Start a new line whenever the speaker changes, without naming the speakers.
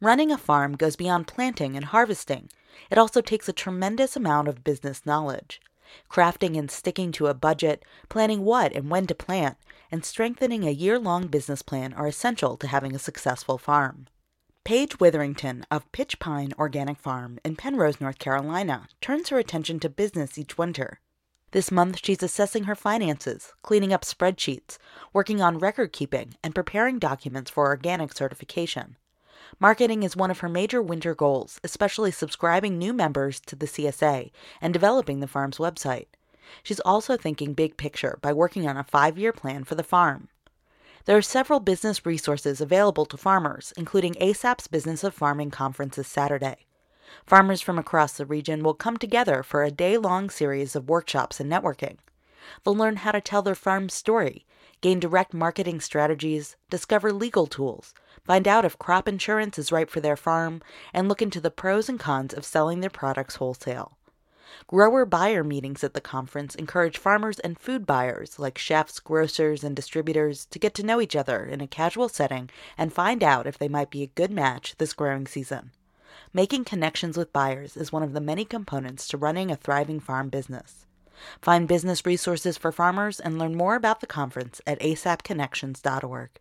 Running a farm goes beyond planting and harvesting. It also takes a tremendous amount of business knowledge. Crafting and sticking to a budget, planning what and when to plant, and strengthening a year long business plan are essential to having a successful farm. Paige Witherington of Pitch Pine Organic Farm in Penrose, North Carolina, turns her attention to business each winter. This month, she's assessing her finances, cleaning up spreadsheets, working on record keeping, and preparing documents for organic certification. Marketing is one of her major winter goals, especially subscribing new members to the CSA and developing the farm's website. She's also thinking big picture by working on a five year plan for the farm. There are several business resources available to farmers, including ASAP's Business of Farming conference this Saturday. Farmers from across the region will come together for a day long series of workshops and networking. They'll learn how to tell their farm's story, gain direct marketing strategies, discover legal tools, find out if crop insurance is right for their farm, and look into the pros and cons of selling their products wholesale. Grower buyer meetings at the conference encourage farmers and food buyers, like chefs, grocers, and distributors, to get to know each other in a casual setting and find out if they might be a good match this growing season. Making connections with buyers is one of the many components to running a thriving farm business. Find business resources for farmers and learn more about the conference at asapconnections.org.